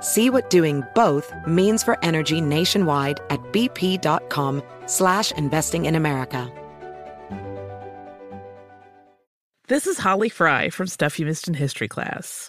See what doing both means for energy nationwide at bp.com slash investing in America. This is Holly Fry from Stuff You Missed in History class.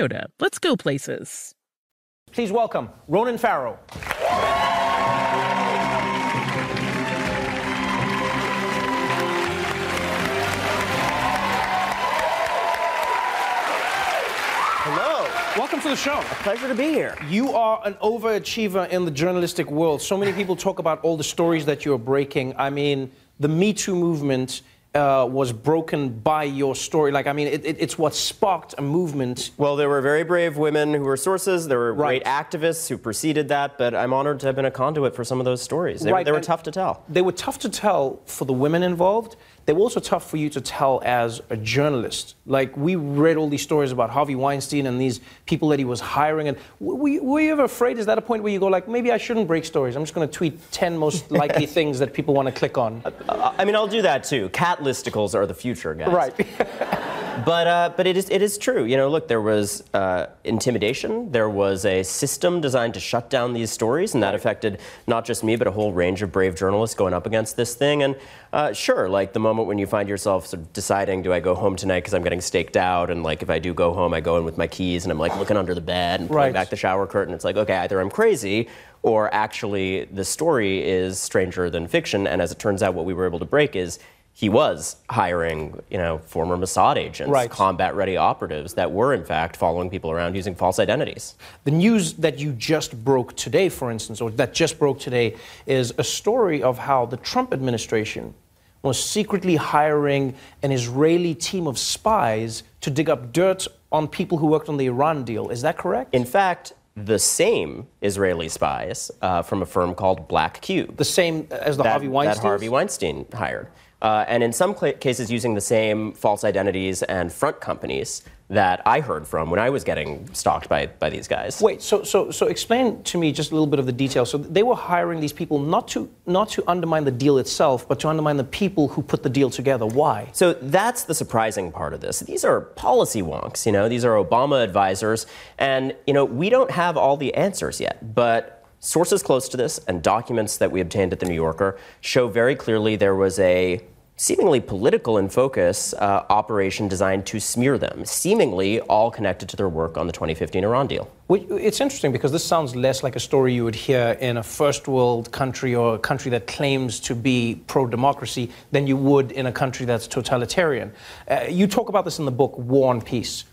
Toyota. Let's go places. Please welcome Ronan Farrow. Hello. Welcome to the show. A pleasure to be here. You are an overachiever in the journalistic world. So many people talk about all the stories that you're breaking. I mean, the Me Too movement uh, was broken by your story? Like, I mean, it, it, it's what sparked a movement. Well, there were very brave women who were sources. There were right. great activists who preceded that, but I'm honored to have been a conduit for some of those stories. They, right. they were and tough to tell. They were tough to tell for the women involved. They were also tough for you to tell as a journalist. Like, we read all these stories about Harvey Weinstein and these people that he was hiring. And were, were you ever afraid? Is that a point where you go, like, maybe I shouldn't break stories? I'm just going to tweet 10 most likely things that people want to click on. Uh, I mean, I'll do that too. Cat listicles are the future, guys. Right. but uh, but it is it is true. You know, look, there was uh, intimidation. There was a system designed to shut down these stories, and that affected not just me, but a whole range of brave journalists going up against this thing. And uh, sure, like the moment when you find yourself sort of deciding, do I go home tonight because I'm getting staked out, and like if I do go home, I go in with my keys, and I'm like looking under the bed and pulling right. back the shower curtain. It's like okay, either I'm crazy or actually the story is stranger than fiction. And as it turns out, what we were able to break is he was hiring, you know, former Mossad agents, right. combat-ready operatives that were in fact following people around using false identities. The news that you just broke today, for instance, or that just broke today, is a story of how the Trump administration was secretly hiring an Israeli team of spies to dig up dirt on people who worked on the Iran deal. Is that correct? In fact, the same Israeli spies uh, from a firm called Black Cube. The same as the that, Harvey Weinstein? That Harvey Weinstein hired. Uh, and in some cases using the same false identities and front companies that I heard from when I was getting stalked by, by these guys. Wait, so, so, so explain to me just a little bit of the details. So they were hiring these people not to, not to undermine the deal itself, but to undermine the people who put the deal together. Why? So that's the surprising part of this. These are policy wonks, you know, these are Obama advisors, and, you know, we don't have all the answers yet, but Sources close to this and documents that we obtained at the New Yorker show very clearly there was a seemingly political in focus uh, operation designed to smear them, seemingly all connected to their work on the 2015 Iran deal. It's interesting because this sounds less like a story you would hear in a first world country or a country that claims to be pro democracy than you would in a country that's totalitarian. Uh, you talk about this in the book, War on Peace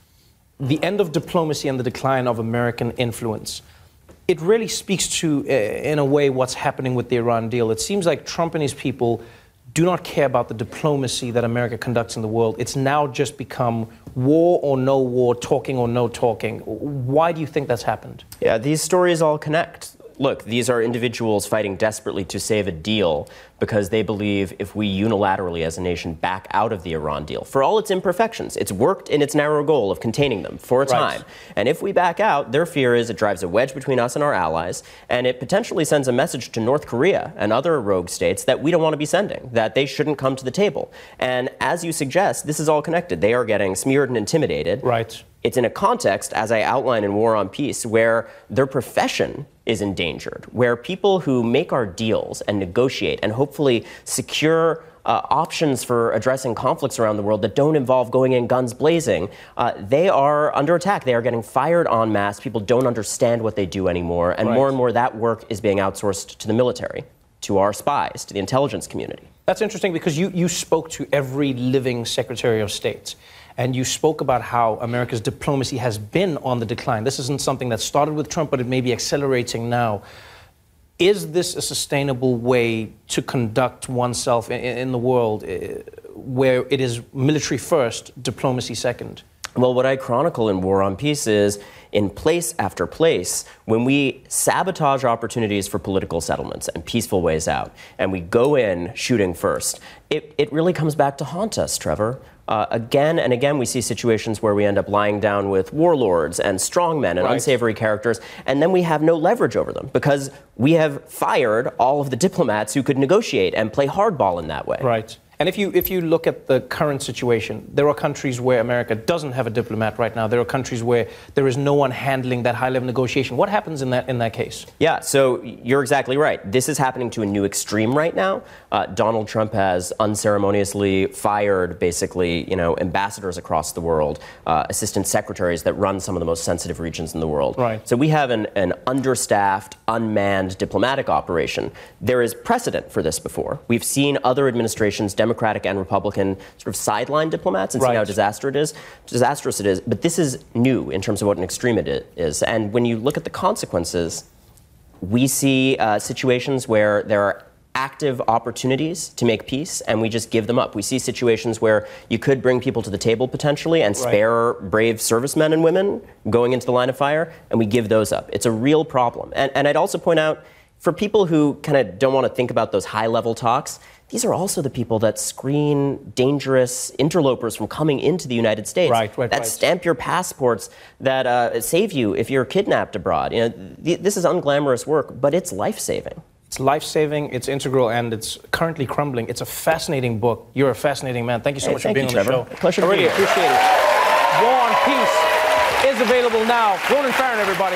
the end of diplomacy and the decline of American influence. It really speaks to, uh, in a way, what's happening with the Iran deal. It seems like Trump and his people do not care about the diplomacy that America conducts in the world. It's now just become war or no war, talking or no talking. Why do you think that's happened? Yeah, these stories all connect look, these are individuals fighting desperately to save a deal because they believe if we unilaterally as a nation back out of the Iran deal, for all its imperfections, it's worked in its narrow goal of containing them for a right. time. And if we back out, their fear is it drives a wedge between us and our allies, and it potentially sends a message to North Korea and other rogue states that we don't want to be sending, that they shouldn't come to the table. And as you suggest, this is all connected. They are getting smeared and intimidated. Right. It's in a context, as I outline in War on Peace, where their profession is endangered, where people who make our deals and negotiate and hopefully secure uh, options for addressing conflicts around the world that don't involve going in guns blazing, uh, they are under attack. They are getting fired en masse. People don't understand what they do anymore. And right. more and more that work is being outsourced to the military to our spies, to the intelligence community. That's interesting because you, you spoke to every living Secretary of State. And you spoke about how America's diplomacy has been on the decline. This isn't something that started with Trump, but it may be accelerating now. Is this a sustainable way to conduct oneself in, in the world uh, where it is military first, diplomacy second? Well, what I chronicle in War on Peace is in place after place, when we sabotage opportunities for political settlements and peaceful ways out, and we go in shooting first, it, it really comes back to haunt us, Trevor. Uh, again and again, we see situations where we end up lying down with warlords and strongmen and right. unsavory characters, and then we have no leverage over them because we have fired all of the diplomats who could negotiate and play hardball in that way. Right. And if you, if you look at the current situation, there are countries where America doesn't have a diplomat right now. There are countries where there is no one handling that high level negotiation. What happens in that, in that case? Yeah, so you're exactly right. This is happening to a new extreme right now. Uh, Donald Trump has unceremoniously fired basically, you know, ambassadors across the world, uh, assistant secretaries that run some of the most sensitive regions in the world. Right. So we have an, an understaffed, unmanned diplomatic operation. There is precedent for this before. We've seen other administrations Democratic and Republican sort of sideline diplomats and right. see how disastrous it is. Disastrous it is. But this is new in terms of what an extreme it is. And when you look at the consequences, we see uh, situations where there are active opportunities to make peace and we just give them up. We see situations where you could bring people to the table potentially and spare right. brave servicemen and women going into the line of fire, and we give those up. It's a real problem. And, and I'd also point out for people who kind of don't want to think about those high level talks, these are also the people that screen dangerous interlopers from coming into the United States. Right, right, that right. stamp your passports, that uh, save you if you're kidnapped abroad. You know, th- this is unglamorous work, but it's life saving. It's life saving, it's integral, and it's currently crumbling. It's a fascinating book. You're a fascinating man. Thank you so hey, much for being you, on Trevor. the show. Pleasure I really appreciate it. War on Peace is available now. Ronan Farrow, everybody.